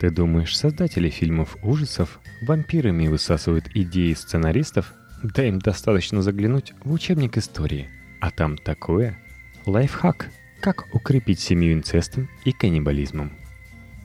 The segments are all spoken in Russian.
Ты думаешь, создатели фильмов ужасов вампирами высасывают идеи сценаристов? Да им достаточно заглянуть в учебник истории. А там такое. Лайфхак. Как укрепить семью инцестом и каннибализмом.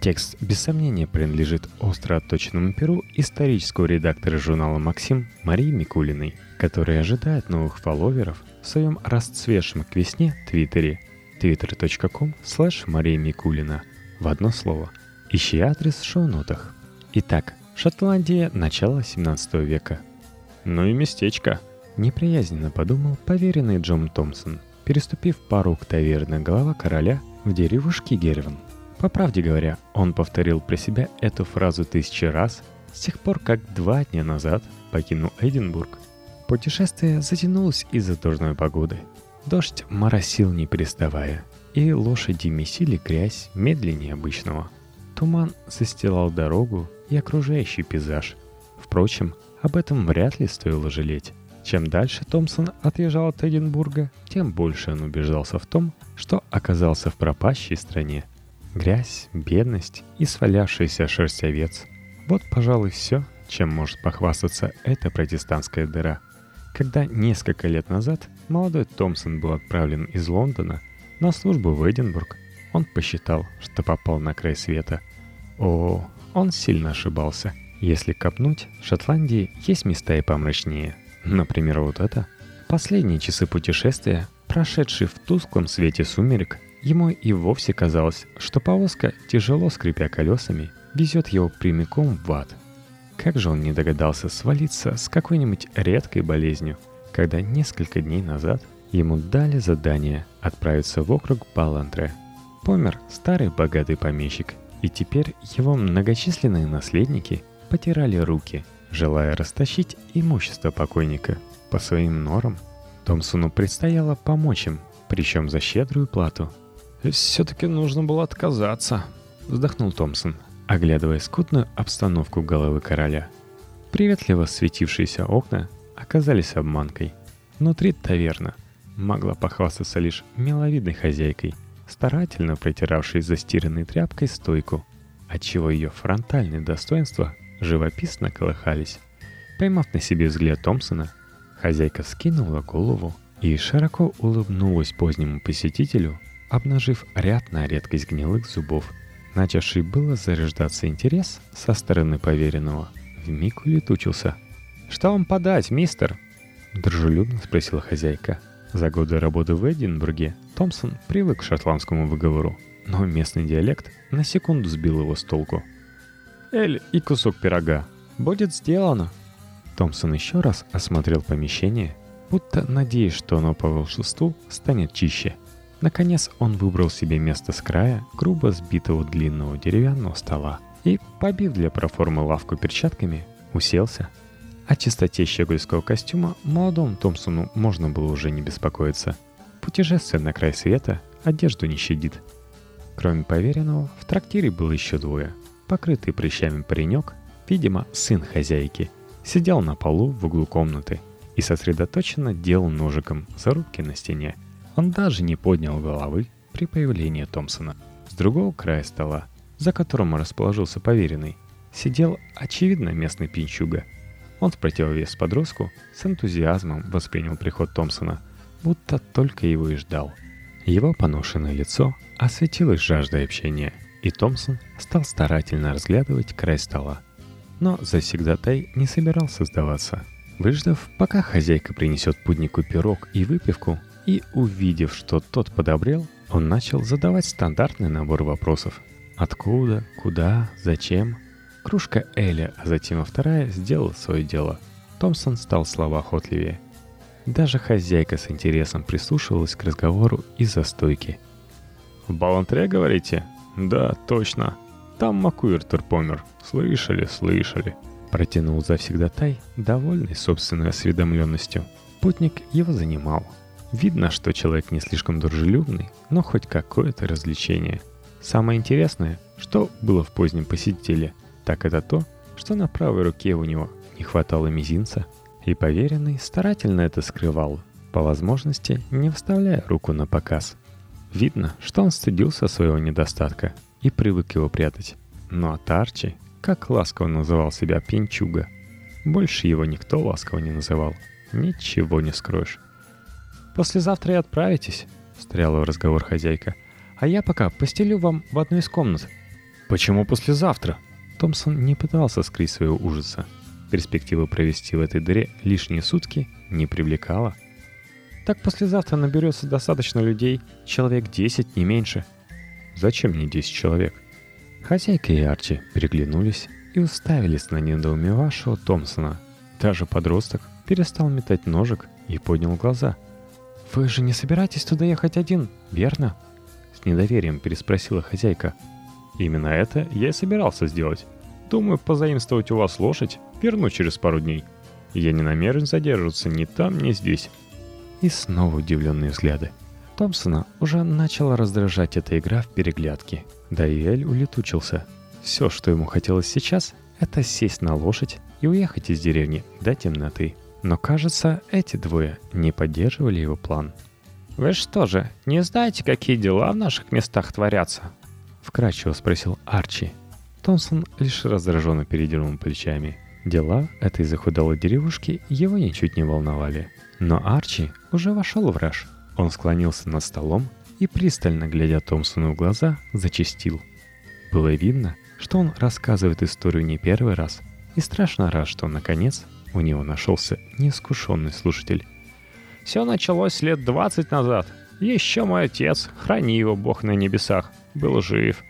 Текст без сомнения принадлежит остро отточенному перу исторического редактора журнала «Максим» Марии Микулиной, которая ожидает новых фолловеров в своем расцветшем к весне твиттере twitter.com slash Мария Микулина в одно слово. Ищи адрес в шоу-нотах. Итак, Шотландия начала 17 века. Ну и местечко. Неприязненно подумал поверенный Джон Томпсон, переступив порог таверны глава короля в деревушке Гервин. По правде говоря, он повторил про себя эту фразу тысячи раз с тех пор, как два дня назад покинул Эдинбург. Путешествие затянулось из-за дождной погоды. Дождь моросил не переставая, и лошади месили грязь медленнее обычного. Туман застилал дорогу и окружающий пейзаж. Впрочем, об этом вряд ли стоило жалеть. Чем дальше Томпсон отъезжал от Эдинбурга, тем больше он убеждался в том, что оказался в пропащей стране – Грязь, бедность и свалявшийся шерсть овец. Вот, пожалуй, все, чем может похвастаться эта протестантская дыра. Когда несколько лет назад молодой Томпсон был отправлен из Лондона на службу в Эдинбург, он посчитал, что попал на край света. О, он сильно ошибался. Если копнуть, в Шотландии есть места и помрачнее. Например, вот это. Последние часы путешествия, прошедшие в тусклом свете сумерек, Ему и вовсе казалось, что повозка, тяжело скрипя колесами, везет его прямиком в ад. Как же он не догадался свалиться с какой-нибудь редкой болезнью, когда несколько дней назад ему дали задание отправиться в округ Балантре. Помер старый богатый помещик, и теперь его многочисленные наследники потирали руки, желая растащить имущество покойника по своим норам. Томсону предстояло помочь им, причем за щедрую плату – «Все-таки нужно было отказаться», — вздохнул Томпсон, оглядывая скудную обстановку головы короля. Приветливо светившиеся окна оказались обманкой. Внутри таверна могла похвастаться лишь миловидной хозяйкой, старательно протиравшей застиранной тряпкой стойку, отчего ее фронтальные достоинства живописно колыхались. Поймав на себе взгляд Томпсона, хозяйка скинула голову и широко улыбнулась позднему посетителю, обнажив ряд на редкость гнилых зубов. Начавший было зарождаться интерес со стороны поверенного, вмиг улетучился. «Что вам подать, мистер?» Дружелюбно спросила хозяйка. За годы работы в Эдинбурге Томпсон привык к шотландскому выговору, но местный диалект на секунду сбил его с толку. «Эль и кусок пирога. Будет сделано!» Томпсон еще раз осмотрел помещение, будто надеясь, что оно по волшебству станет чище – Наконец он выбрал себе место с края грубо сбитого длинного деревянного стола и, побив для проформы лавку перчатками, уселся. О чистоте щегольского костюма молодому Томпсону можно было уже не беспокоиться. Путешествие на край света одежду не щадит. Кроме поверенного, в трактире было еще двое. Покрытый прыщами паренек, видимо, сын хозяйки, сидел на полу в углу комнаты и сосредоточенно делал ножиком зарубки на стене – он даже не поднял головы при появлении Томпсона. С другого края стола, за которым расположился поверенный, сидел, очевидно, местный пинчуга. Он в противовес подростку с энтузиазмом воспринял приход Томпсона, будто только его и ждал. Его поношенное лицо осветилось жаждой общения, и Томпсон стал старательно разглядывать край стола. Но завсегдатай не собирался сдаваться. Выждав, пока хозяйка принесет путнику пирог и выпивку, и, увидев, что тот подобрел, он начал задавать стандартный набор вопросов. Откуда, куда, зачем? Кружка Эля, а затем и вторая, сделала свое дело. Томпсон стал словоохотливее. Даже хозяйка с интересом прислушивалась к разговору из-за стойки. «В Балантре, говорите?» «Да, точно. Там Макуиртер помер. Слышали, слышали». Протянул завсегдатай, довольный собственной осведомленностью. Путник его занимал, Видно, что человек не слишком дружелюбный, но хоть какое-то развлечение. Самое интересное, что было в позднем посетителе, так это то, что на правой руке у него не хватало мизинца, и поверенный старательно это скрывал, по возможности не вставляя руку на показ. Видно, что он стыдился своего недостатка и привык его прятать. Но от Арчи, как ласково называл себя Пинчуга, больше его никто ласково не называл. Ничего не скроешь. «Послезавтра и отправитесь», — встряла в разговор хозяйка. «А я пока постелю вам в одну из комнат». «Почему послезавтра?» Томпсон не пытался скрыть своего ужаса. Перспектива провести в этой дыре лишние сутки не привлекала. «Так послезавтра наберется достаточно людей, человек 10, не меньше». «Зачем мне 10 человек?» Хозяйка и Арчи переглянулись и уставились на недоумевавшего Томпсона. Даже подросток перестал метать ножик и поднял глаза. «Вы же не собираетесь туда ехать один, верно?» С недоверием переспросила хозяйка. «Именно это я и собирался сделать. Думаю, позаимствовать у вас лошадь, верну через пару дней. Я не намерен задерживаться ни там, ни здесь». И снова удивленные взгляды. Томпсона уже начала раздражать эта игра в переглядки. Да и Эль улетучился. Все, что ему хотелось сейчас, это сесть на лошадь и уехать из деревни до темноты. Но, кажется, эти двое не поддерживали его план. «Вы что же, не знаете, какие дела в наших местах творятся?» Вкратчиво спросил Арчи. Томпсон лишь раздраженно передернул плечами. Дела этой захудалой деревушки его ничуть не волновали. Но Арчи уже вошел в раж. Он склонился над столом и, пристально глядя Томпсону в глаза, зачастил. Было видно, что он рассказывает историю не первый раз, и страшно рад, что, наконец, у него нашелся неискушенный слушатель. Все началось лет двадцать назад. Еще мой отец, храни его бог на небесах, был жив.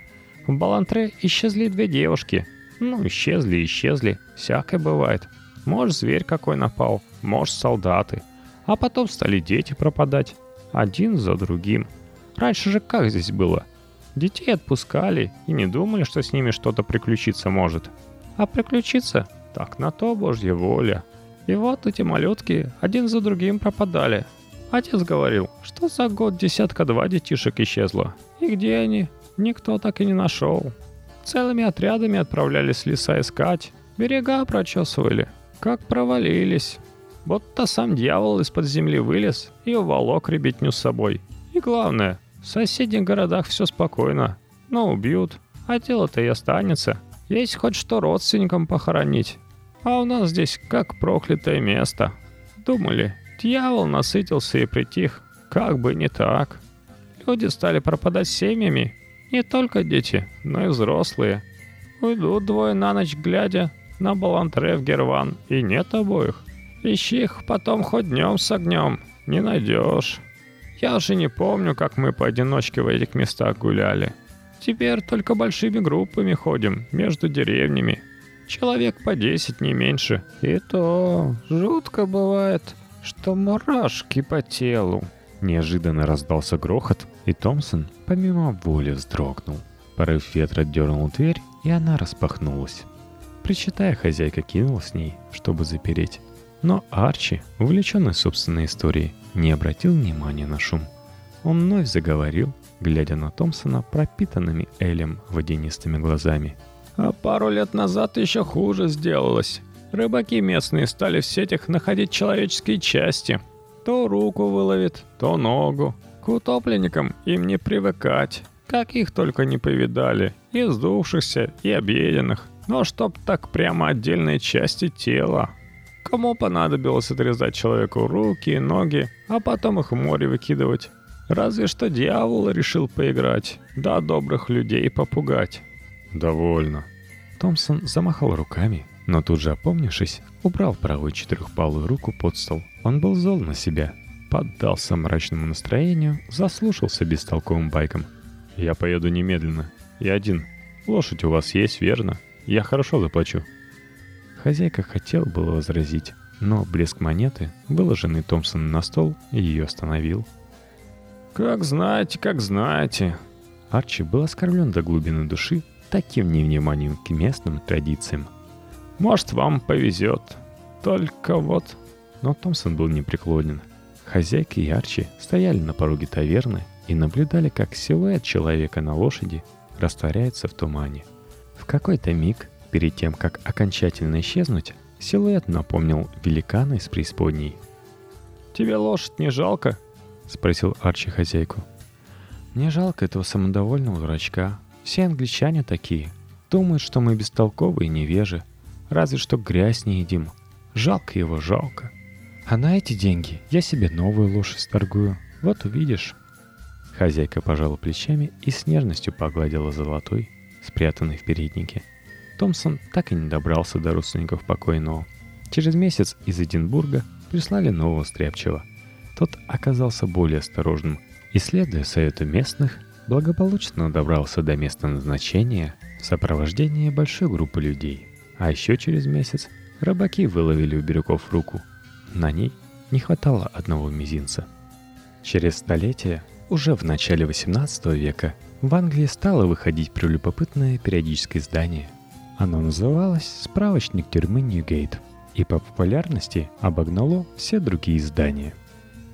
В Балантре исчезли две девушки. Ну, исчезли, исчезли. Всякое бывает. Может, зверь какой напал, может, солдаты. А потом стали дети пропадать. Один за другим. Раньше же как здесь было? Детей отпускали и не думали, что с ними что-то приключиться может. А приключиться так на то божья воля. И вот эти малютки один за другим пропадали. Отец говорил, что за год десятка-два детишек исчезло. И где они? Никто так и не нашел. Целыми отрядами отправлялись леса искать, берега прочесывали. Как провалились. Будто сам дьявол из-под земли вылез и уволок ребятню с собой. И главное, в соседних городах все спокойно. Но убьют, а дело-то и останется. Есть хоть что родственникам похоронить. А у нас здесь как проклятое место. Думали, дьявол насытился и притих. Как бы не так. Люди стали пропадать семьями. Не только дети, но и взрослые. Уйдут двое на ночь глядя на Балантре в Герван, и нет обоих. Ищи их потом хоть днем с огнем, не найдешь. Я уже не помню, как мы поодиночке в этих местах гуляли. Теперь только большими группами ходим между деревнями, Человек по 10, не меньше. И то жутко бывает, что мурашки по телу. Неожиданно раздался грохот, и Томпсон помимо воли вздрогнул. Порыв ветра дернул дверь, и она распахнулась. Причитая, хозяйка кинул с ней, чтобы запереть. Но Арчи, увлеченный собственной историей, не обратил внимания на шум. Он вновь заговорил, глядя на Томпсона пропитанными Элем водянистыми глазами – а пару лет назад еще хуже сделалось. Рыбаки местные стали в сетях находить человеческие части. То руку выловит, то ногу. К утопленникам им не привыкать. Как их только не повидали. И сдувшихся, и объеденных. Но чтоб так прямо отдельные части тела. Кому понадобилось отрезать человеку руки и ноги, а потом их в море выкидывать? Разве что дьявол решил поиграть, да добрых людей попугать. «Довольно». Томпсон замахал руками, но тут же опомнившись, убрал правую четырехпалую руку под стол. Он был зол на себя, поддался мрачному настроению, заслушался бестолковым байком. «Я поеду немедленно. Я один. Лошадь у вас есть, верно? Я хорошо заплачу». Хозяйка хотел было возразить, но блеск монеты, выложенный Томпсоном на стол, ее остановил. «Как знаете, как знаете». Арчи был оскорблен до глубины души таким невниманием к местным традициям. Может, вам повезет. Только вот... Но Томпсон был непреклонен. Хозяйка и Арчи стояли на пороге таверны и наблюдали, как силуэт человека на лошади растворяется в тумане. В какой-то миг, перед тем, как окончательно исчезнуть, силуэт напомнил великана из преисподней. «Тебе лошадь не жалко?» — спросил Арчи хозяйку. «Мне жалко этого самодовольного дурачка», все англичане такие. Думают, что мы бестолковые невежи. Разве что грязь не едим. Жалко его, жалко. А на эти деньги я себе новую лошадь торгую. Вот увидишь». Хозяйка пожала плечами и с нежностью погладила золотой, спрятанный в переднике. Томпсон так и не добрался до родственников покойного. Через месяц из Эдинбурга прислали нового стряпчего. Тот оказался более осторожным и, следуя совету местных, благополучно добрался до места назначения в сопровождении большой группы людей. А еще через месяц рыбаки выловили у берегов руку. На ней не хватало одного мизинца. Через столетия, уже в начале 18 века, в Англии стало выходить прелюбопытное периодическое издание. Оно называлось «Справочник тюрьмы Ньюгейт» и по популярности обогнало все другие издания.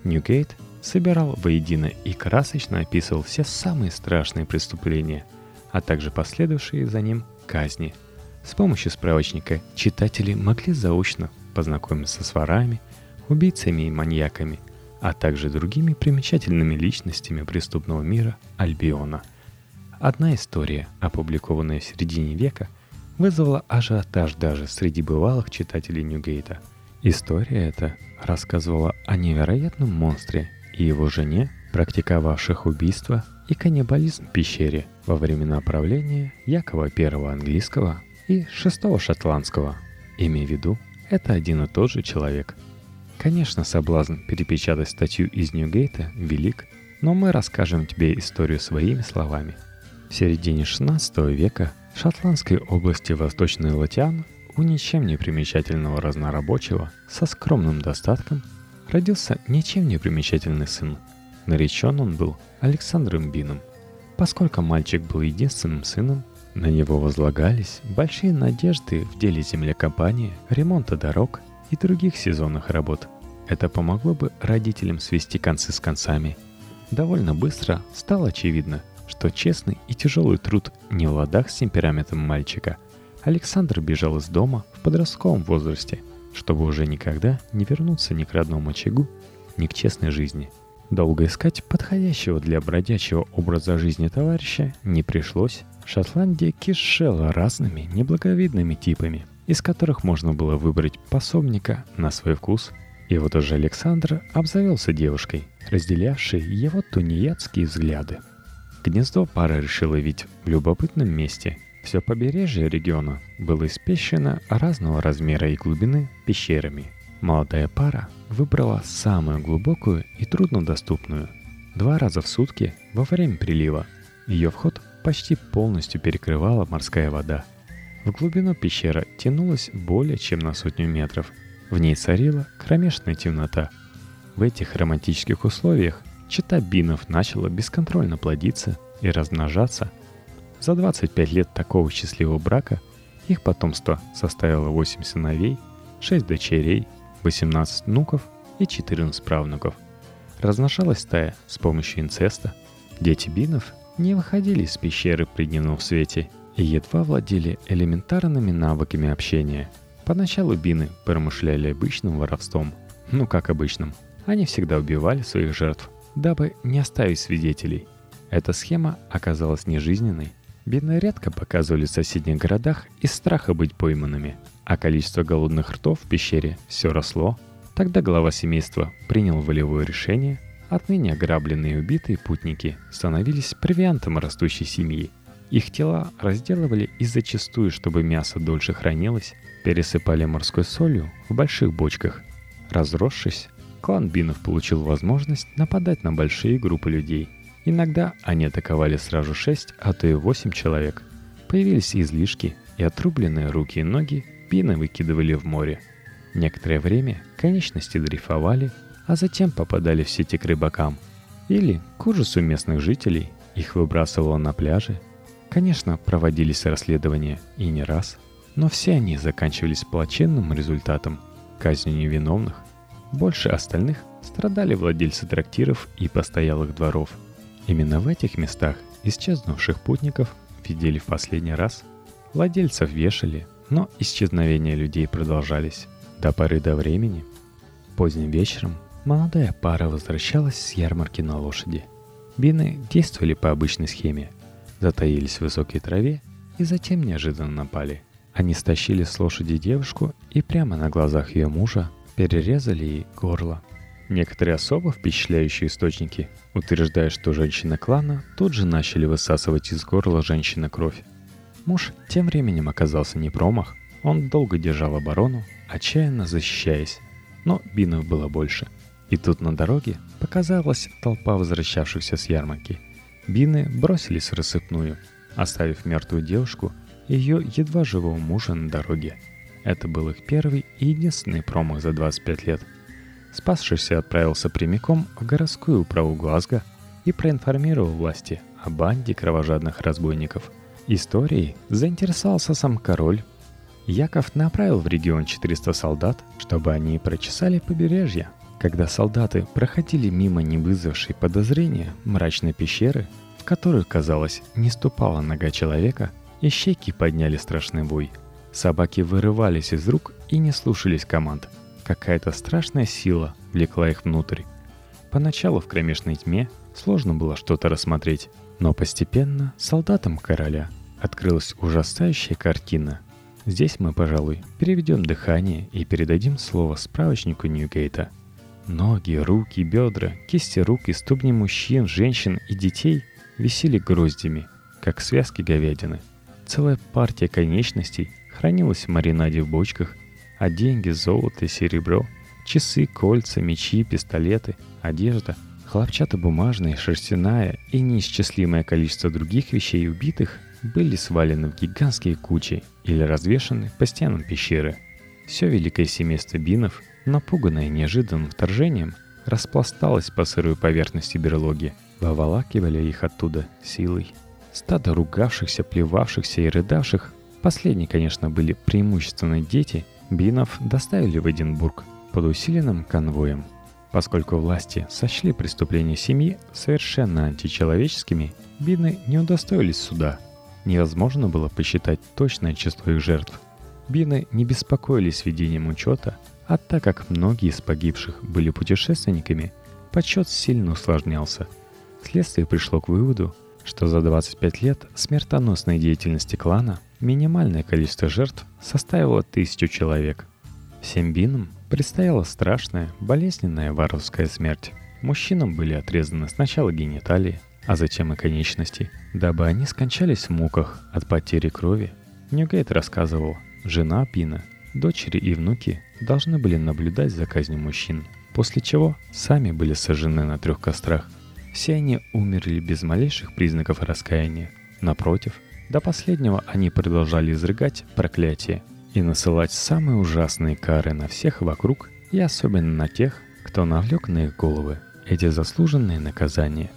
Ньюгейт собирал воедино и красочно описывал все самые страшные преступления, а также последовавшие за ним казни. С помощью справочника читатели могли заочно познакомиться с ворами, убийцами и маньяками, а также другими примечательными личностями преступного мира Альбиона. Одна история, опубликованная в середине века, вызвала ажиотаж даже среди бывалых читателей Ньюгейта. История эта рассказывала о невероятном монстре и его жене, практиковавших убийство и каннибализм в пещере во времена правления Якова I английского и VI шотландского. Имея в виду, это один и тот же человек. Конечно, соблазн перепечатать статью из Ньюгейта велик, но мы расскажем тебе историю своими словами. В середине 16 века в шотландской области Восточный Латиан у ничем не примечательного разнорабочего со скромным достатком родился ничем не примечательный сын. Наречен он был Александром Бином. Поскольку мальчик был единственным сыном, на него возлагались большие надежды в деле землекопания, ремонта дорог и других сезонных работ. Это помогло бы родителям свести концы с концами. Довольно быстро стало очевидно, что честный и тяжелый труд не в ладах с темпераментом мальчика. Александр бежал из дома в подростковом возрасте – чтобы уже никогда не вернуться ни к родному очагу, ни к честной жизни. Долго искать подходящего для бродячего образа жизни товарища не пришлось. Шотландия кишела разными неблаговидными типами, из которых можно было выбрать пособника на свой вкус. И вот уже Александр обзавелся девушкой, разделявшей его тунеядские взгляды. Гнездо пара решила ведь в любопытном месте – все побережье региона было испещено разного размера и глубины пещерами. Молодая пара выбрала самую глубокую и труднодоступную. Два раза в сутки во время прилива ее вход почти полностью перекрывала морская вода. В глубину пещера тянулась более чем на сотню метров. В ней царила кромешная темнота. В этих романтических условиях чита бинов начала бесконтрольно плодиться и размножаться – за 25 лет такого счастливого брака их потомство составило 8 сыновей, 6 дочерей, 18 внуков и 14 правнуков. Размножалась стая с помощью инцеста. Дети бинов не выходили из пещеры при дневном свете и едва владели элементарными навыками общения. Поначалу бины промышляли обычным воровством. Ну как обычным. Они всегда убивали своих жертв, дабы не оставить свидетелей. Эта схема оказалась нежизненной Бедные редко показывали в соседних городах из страха быть пойманными, а количество голодных ртов в пещере все росло. Тогда глава семейства принял волевое решение, отныне ограбленные и убитые путники становились провиантом растущей семьи. Их тела разделывали и зачастую, чтобы мясо дольше хранилось, пересыпали морской солью в больших бочках. Разросшись, клан Бинов получил возможность нападать на большие группы людей – Иногда они атаковали сразу 6, а то и 8 человек. Появились излишки, и отрубленные руки и ноги пины выкидывали в море. Некоторое время конечности дрейфовали, а затем попадали в сети к рыбакам. Или, к ужасу местных жителей, их выбрасывало на пляже. Конечно, проводились расследования, и не раз. Но все они заканчивались плачевным результатом – казнью невиновных. Больше остальных страдали владельцы трактиров и постоялых дворов – Именно в этих местах исчезнувших путников видели в последний раз. Владельцев вешали, но исчезновения людей продолжались до поры до времени. Поздним вечером молодая пара возвращалась с ярмарки на лошади. Бины действовали по обычной схеме. Затаились в высокой траве и затем неожиданно напали. Они стащили с лошади девушку и прямо на глазах ее мужа перерезали ей горло. Некоторые особо впечатляющие источники утверждают, что женщины клана тут же начали высасывать из горла женщины кровь. Муж тем временем оказался не промах, он долго держал оборону, отчаянно защищаясь, но бинов было больше. И тут на дороге показалась толпа возвращавшихся с ярмарки. Бины бросились рассыпную, оставив мертвую девушку и ее едва живого мужа на дороге. Это был их первый и единственный промах за 25 лет – Спасшийся отправился прямиком в городскую управу Глазго и проинформировал власти о банде кровожадных разбойников. Историей заинтересовался сам король. Яков направил в регион 400 солдат, чтобы они прочесали побережье. Когда солдаты проходили мимо не вызвавшей подозрения мрачной пещеры, в которую, казалось, не ступала нога человека, ищейки подняли страшный бой. Собаки вырывались из рук и не слушались команд – Какая-то страшная сила влекла их внутрь. Поначалу в кромешной тьме сложно было что-то рассмотреть, но постепенно солдатам короля открылась ужасающая картина. Здесь мы, пожалуй, переведем дыхание и передадим слово справочнику Ньюгейта. Ноги, руки, бедра, кисти рук и ступни мужчин, женщин и детей висели гроздями, как связки говядины. Целая партия конечностей хранилась в маринаде в бочках а деньги, золото, серебро, часы, кольца, мечи, пистолеты, одежда, хлопчатобумажная, шерстяная и неисчислимое количество других вещей убитых были свалены в гигантские кучи или развешаны по стенам пещеры. Все великое семейство бинов, напуганное неожиданным вторжением, распласталось по сырой поверхности берлоги, выволакивали их оттуда силой. Стадо ругавшихся, плевавшихся и рыдавших, последние, конечно, были преимущественно дети, Бинов доставили в Эдинбург под усиленным конвоем. Поскольку власти сочли преступления семьи совершенно античеловеческими, Бины не удостоились суда. Невозможно было посчитать точное число их жертв. Бины не беспокоились ведением учета, а так как многие из погибших были путешественниками, подсчет сильно усложнялся. Следствие пришло к выводу, что за 25 лет смертоносной деятельности клана минимальное количество жертв составило тысячу человек. Всем бинам предстояла страшная, болезненная варварская смерть. Мужчинам были отрезаны сначала гениталии, а затем и конечности, дабы они скончались в муках от потери крови. Ньюгейт рассказывал, жена Бина, дочери и внуки должны были наблюдать за казнью мужчин, после чего сами были сожжены на трех кострах – все они умерли без малейших признаков раскаяния. Напротив, до последнего они продолжали изрыгать проклятие и насылать самые ужасные кары на всех вокруг и особенно на тех, кто навлек на их головы эти заслуженные наказания.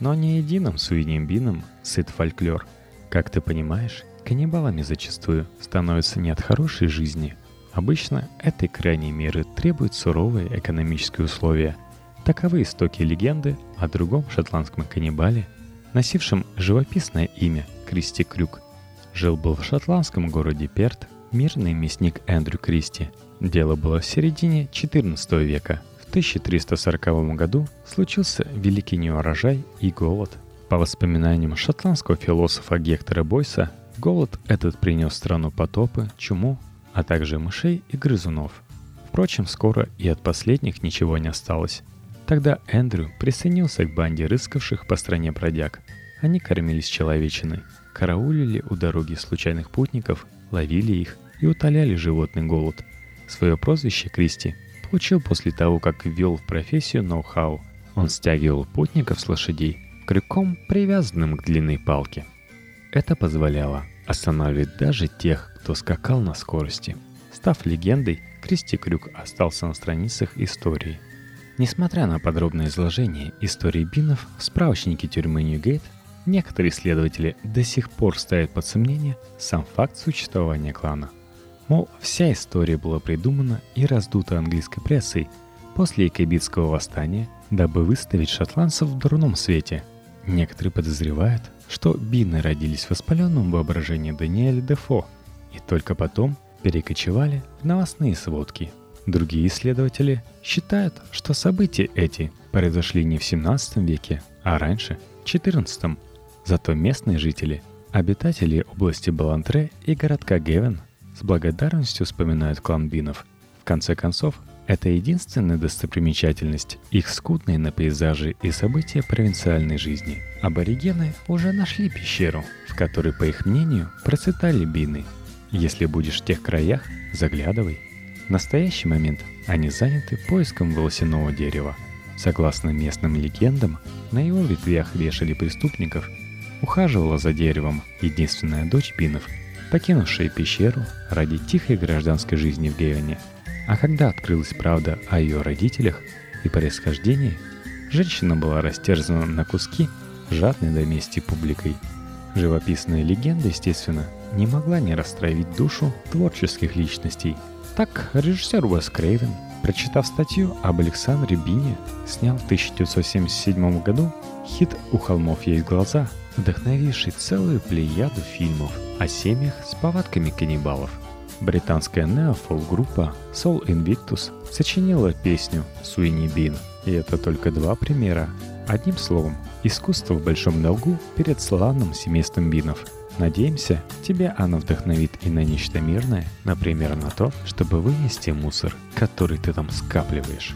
Но не единым суедним бином сыт фольклор. Как ты понимаешь, каннибалами зачастую становятся не от хорошей жизни. Обычно этой крайней меры требуют суровые экономические условия – Таковы истоки легенды о другом шотландском каннибале, носившем живописное имя Кристи Крюк. Жил-был в шотландском городе Перт мирный мясник Эндрю Кристи. Дело было в середине XIV века. В 1340 году случился великий неурожай и голод. По воспоминаниям шотландского философа Гектора Бойса, голод этот принес страну потопы, чуму, а также мышей и грызунов. Впрочем, скоро и от последних ничего не осталось. Тогда Эндрю присоединился к банде рыскавших по стране бродяг. Они кормились человечиной, караулили у дороги случайных путников, ловили их и утоляли животный голод. Свое прозвище Кристи получил после того, как ввел в профессию ноу-хау. Он стягивал путников с лошадей крюком, привязанным к длинной палке. Это позволяло останавливать даже тех, кто скакал на скорости. Став легендой, Кристи Крюк остался на страницах истории – Несмотря на подробное изложение истории бинов в справочнике тюрьмы Ньюгейт, некоторые исследователи до сих пор ставят под сомнение сам факт существования клана. Мол, вся история была придумана и раздута английской прессой после Якобитского восстания, дабы выставить шотландцев в дурном свете. Некоторые подозревают, что бины родились в воспаленном воображении Даниэля Дефо и только потом перекочевали в новостные сводки – Другие исследователи считают, что события эти произошли не в 17 веке, а раньше, в 14. Зато местные жители Обитатели области Балантре и городка Гевен с благодарностью вспоминают клан Бинов. В конце концов, это единственная достопримечательность их скудной на пейзажи и события провинциальной жизни. Аборигены уже нашли пещеру, в которой, по их мнению, процветали бины. Если будешь в тех краях, заглядывай. В настоящий момент они заняты поиском волосяного дерева. Согласно местным легендам, на его ветвях вешали преступников. Ухаживала за деревом единственная дочь бинов, покинувшая пещеру ради тихой гражданской жизни в Гевене – а когда открылась правда о ее родителях и происхождении, женщина была растерзана на куски жадной до мести публикой. Живописная легенда, естественно, не могла не расстроить душу творческих личностей. Так режиссер Уэс Крейвен, прочитав статью об Александре Бине, снял в 1977 году хит «У холмов есть глаза», вдохновивший целую плеяду фильмов о семьях с повадками каннибалов – Британская неофол-группа Soul Invictus сочинила песню Суини Бин, и это только два примера. Одним словом, искусство в большом долгу перед славным семейством Бинов. Надеемся, тебя она вдохновит и на нечто мирное, например, на то, чтобы вынести мусор, который ты там скапливаешь.